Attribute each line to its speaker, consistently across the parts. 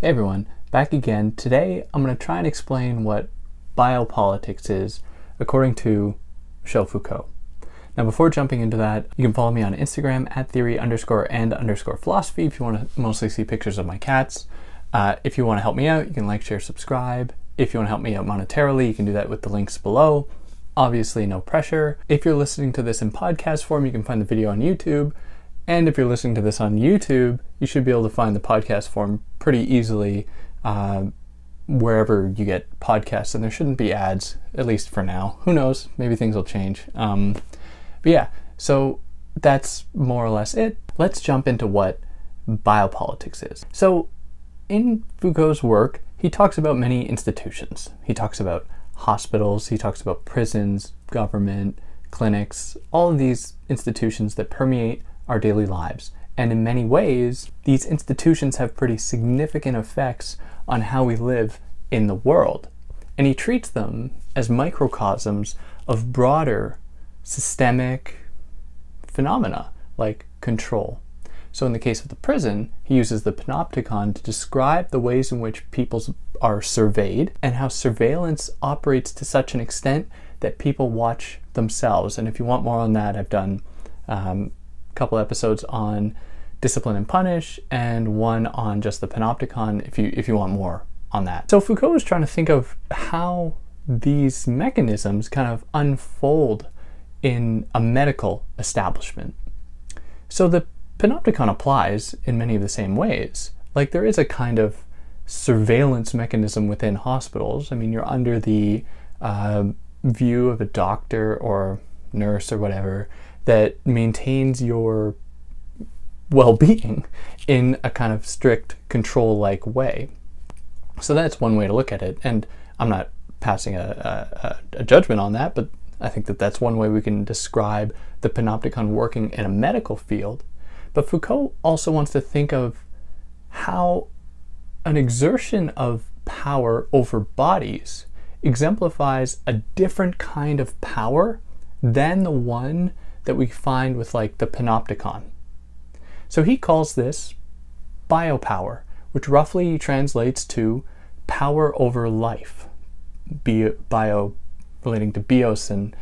Speaker 1: Hey everyone, back again. Today I'm going to try and explain what biopolitics is according to Michel Foucault. Now, before jumping into that, you can follow me on Instagram at theory underscore and underscore philosophy if you want to mostly see pictures of my cats. Uh, if you want to help me out, you can like, share, subscribe. If you want to help me out monetarily, you can do that with the links below. Obviously, no pressure. If you're listening to this in podcast form, you can find the video on YouTube. And if you're listening to this on YouTube, you should be able to find the podcast form pretty easily uh, wherever you get podcasts. And there shouldn't be ads, at least for now. Who knows? Maybe things will change. Um, but yeah, so that's more or less it. Let's jump into what biopolitics is. So, in Foucault's work, he talks about many institutions. He talks about hospitals, he talks about prisons, government, clinics, all of these institutions that permeate our daily lives. And in many ways, these institutions have pretty significant effects on how we live in the world. And he treats them as microcosms of broader systemic phenomena like control. So, in the case of the prison, he uses the panopticon to describe the ways in which people are surveyed and how surveillance operates to such an extent that people watch themselves. And if you want more on that, I've done um, couple episodes on discipline and punish and one on just the panopticon if you if you want more on that. So Foucault is trying to think of how these mechanisms kind of unfold in a medical establishment. So the panopticon applies in many of the same ways. Like there is a kind of surveillance mechanism within hospitals. I mean, you're under the uh, view of a doctor or nurse or whatever that maintains your well being in a kind of strict control like way. So that's one way to look at it. And I'm not passing a, a, a, judgment on that, but I think that that's one way we can describe the panopticon working in a medical field. But Foucault also wants to think of how an exertion of power over bodies exemplifies a different kind of power than the one that we find with like the panopticon. So he calls this biopower, which roughly translates to power over life. Bio relating to bios and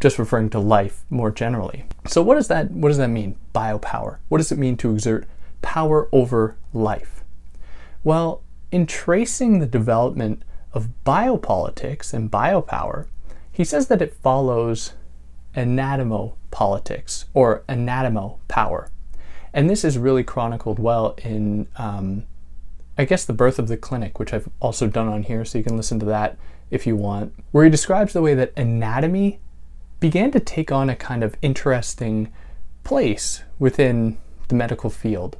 Speaker 1: just referring to life more generally. So what does that what does that mean? Biopower. What does it mean to exert power over life? Well, in tracing the development of biopolitics and biopower, he says that it follows anatomopolitics or anatomo power. And this is really chronicled well in, um, I guess, The Birth of the Clinic, which I've also done on here, so you can listen to that if you want, where he describes the way that anatomy began to take on a kind of interesting place within the medical field.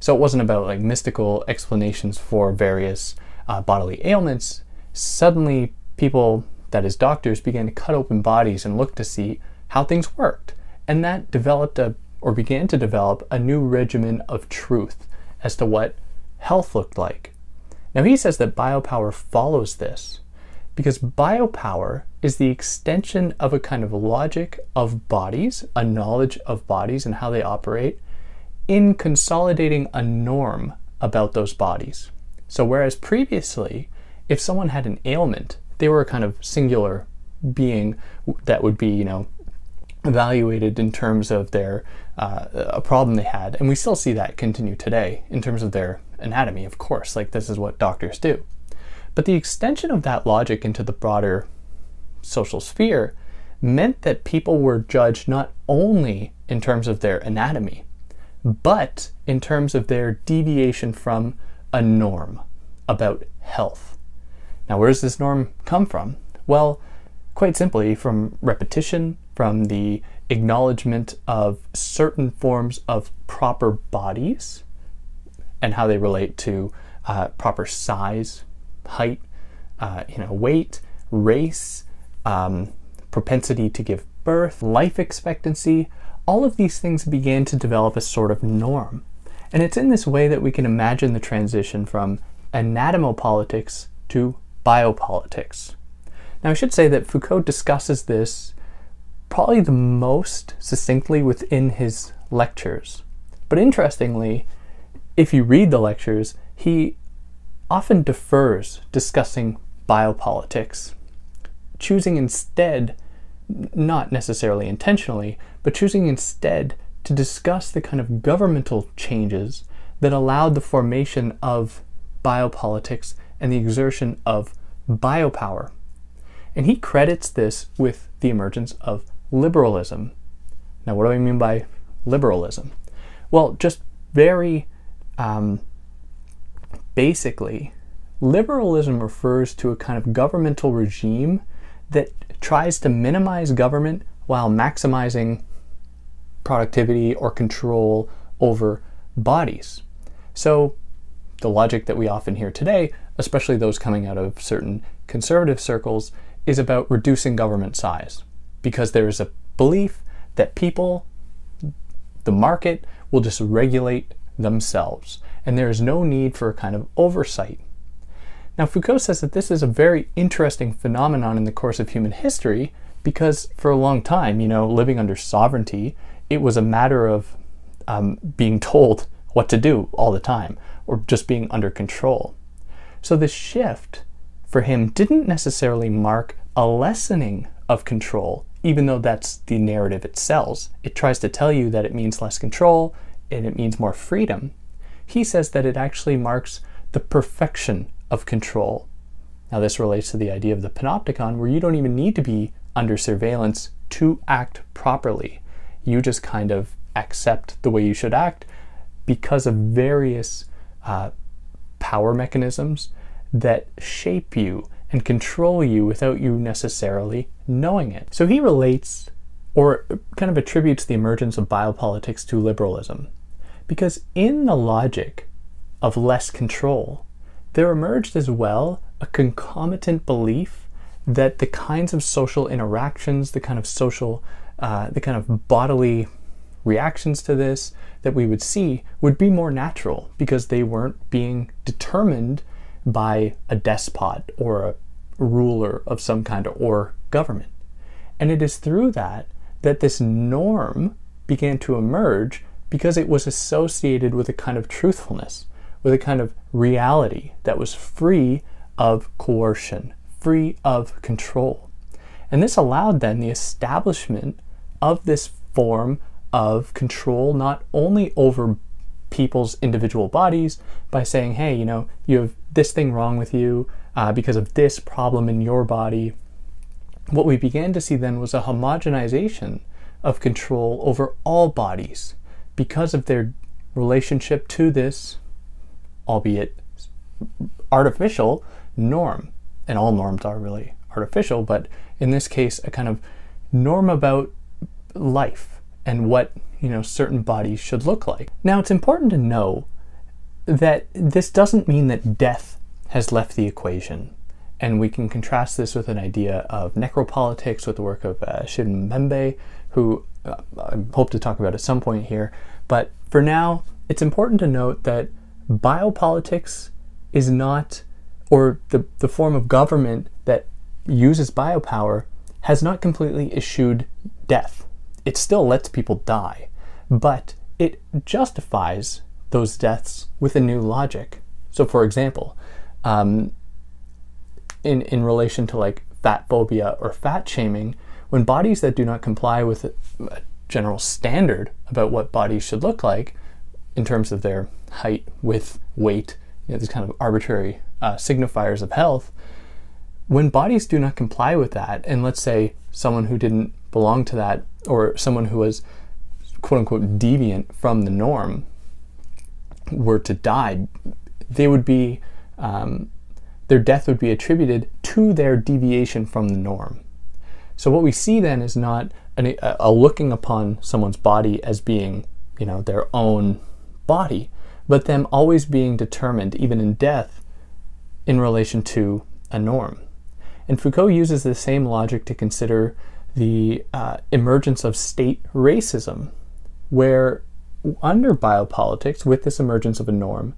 Speaker 1: So it wasn't about like mystical explanations for various uh, bodily ailments. Suddenly, people, that is, doctors, began to cut open bodies and look to see how things worked. And that developed a, or began to develop, a new regimen of truth as to what health looked like. Now, he says that biopower follows this because biopower is the extension of a kind of logic of bodies, a knowledge of bodies and how they operate, in consolidating a norm about those bodies. So, whereas previously, if someone had an ailment, they were a kind of singular being that would be, you know, evaluated in terms of their uh, a problem they had, and we still see that continue today in terms of their anatomy. Of course, like this is what doctors do. But the extension of that logic into the broader social sphere meant that people were judged not only in terms of their anatomy, but in terms of their deviation from a norm about health. Now, where does this norm come from? Well, quite simply from repetition, from the acknowledgement of certain forms of proper bodies and how they relate to uh, proper size, height, uh, you know, weight, race, um, propensity to give birth, life expectancy. All of these things began to develop a sort of norm. And it's in this way that we can imagine the transition from anatomopolitics to biopolitics. Now, I should say that Foucault discusses this probably the most succinctly within his lectures. But interestingly, if you read the lectures, he often defers discussing biopolitics, choosing instead, not necessarily intentionally, but choosing instead to discuss the kind of governmental changes that allowed the formation of biopolitics and the exertion of biopower. And he credits this with the emergence of liberalism. Now, what do I mean by liberalism? Well, just very um, basically, liberalism refers to a kind of governmental regime that tries to minimize government while maximizing productivity or control over bodies. So, the logic that we often hear today, especially those coming out of certain conservative circles, is about reducing government size because there is a belief that people, the market, will just regulate themselves and there is no need for a kind of oversight. Now, Foucault says that this is a very interesting phenomenon in the course of human history because for a long time, you know, living under sovereignty, it was a matter of um, being told what to do all the time or just being under control. So, this shift for him didn't necessarily mark a lessening of control, even though that's the narrative it sells. It tries to tell you that it means less control and it means more freedom. He says that it actually marks the perfection of control. Now, this relates to the idea of the panopticon, where you don't even need to be under surveillance to act properly. You just kind of accept the way you should act because of various uh, power mechanisms that shape you and control you without you necessarily knowing it. So he relates or kind of attributes the emergence of biopolitics to liberalism. Because in the logic of less control, there emerged as well a concomitant belief that the kinds of social interactions, the kind of social, uh, the kind of bodily reactions to this that we would see would be more natural because they weren't being determined by a despot or a ruler of some kind or government. And it is through that that this norm began to emerge because it was associated with a kind of truthfulness, with a kind of reality that was free of coercion, free of control. And this allowed then the establishment of this form of control not only over people's individual bodies by saying, hey, you know, you have this thing wrong with you uh, because of this problem in your body. What we began to see then was a homogenization of control over all bodies because of their relationship to this, albeit artificial, norm. And all norms are really artificial, but in this case, a kind of norm about life and what you know certain bodies should look like. Now, it's important to know that this doesn't mean that death has left the equation. And we can contrast this with an idea of necropolitics with the work of uh, Shin who uh, I hope to talk about at some point here. But for now, it's important to note that biopolitics is not, or the, the form of government that uses biopower has not completely eschewed death. It still lets people die, but it justifies those deaths with a new logic. So, for example, um, in in relation to like fat phobia or fat shaming, when bodies that do not comply with a general standard about what bodies should look like in terms of their height, width, weight, you know, these kind of arbitrary uh, signifiers of health, when bodies do not comply with that, and let's say someone who didn't belong to that, or someone who was quote unquote deviant from the norm, were to die, they would be um, their death would be attributed to their deviation from the norm. So what we see then is not an, a looking upon someone's body as being, you know, their own body, but them always being determined, even in death, in relation to a norm. And Foucault uses the same logic to consider the uh, emergence of state racism, where under biopolitics, with this emergence of a norm,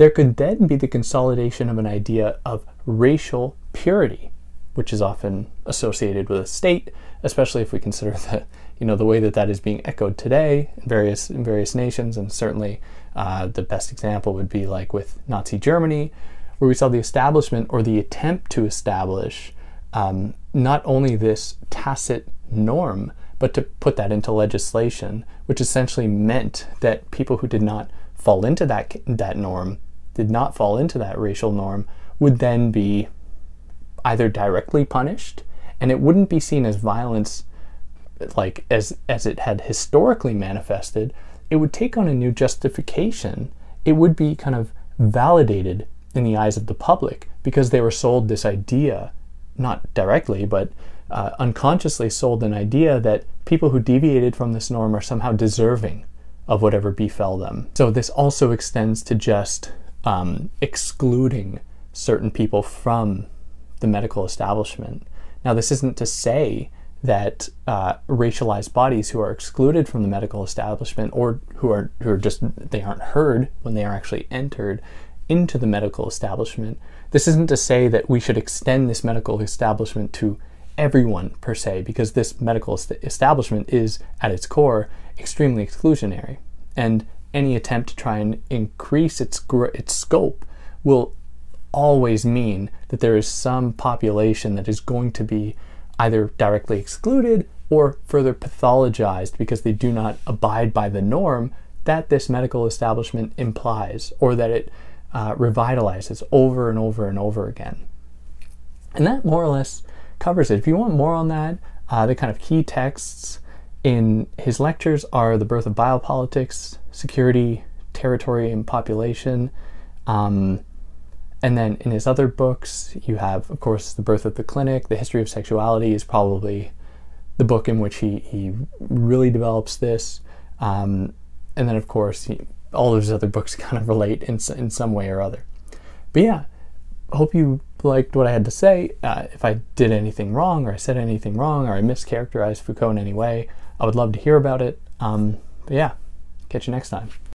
Speaker 1: there could then be the consolidation of an idea of racial purity, which is often associated with a state, especially if we consider the you know the way that that is being echoed today in various in various nations, and certainly uh, the best example would be like with Nazi Germany, where we saw the establishment or the attempt to establish um, not only this tacit norm, but to put that into legislation, which essentially meant that people who did not fall into that that norm, did not fall into that racial norm, would then be either directly punished, and it wouldn't be seen as violence like as as it had historically manifested. It would take on a new justification. It would be kind of validated in the eyes of the public because they were sold this idea, not directly, but uh, unconsciously sold an idea that people who deviated from this norm are somehow deserving of whatever befell them. So this also extends to just um, excluding certain people from the medical establishment. Now, this isn't to say that uh, racialized bodies who are excluded from the medical establishment or who are who are just they aren't heard when they are actually entered into the medical establishment. This isn't to say that we should extend this medical establishment to everyone per se, because this medical establishment is at its core extremely exclusionary, and any attempt to try and increase its its scope will always mean that there is some population that is going to be either directly excluded or further pathologized because they do not abide by the norm that this medical establishment implies or that it uh, revitalizes over and over and over again. And that more or less covers it. If you want more on that, uh, the kind of key texts in his lectures are The Birth of Biopolitics, Security, Territory, and Population. Um, and then in his other books, you have, of course, The Birth of the Clinic. The History of Sexuality is probably the book in which he, he really develops this. Um, and then, of course, he, all of his other books kind of relate in, in some way or other. But yeah, hope you liked what I had to say. Uh, if I did anything wrong, or I said anything wrong, or I mischaracterized Foucault in any way, I would love to hear about it. Um, but yeah, catch you next time.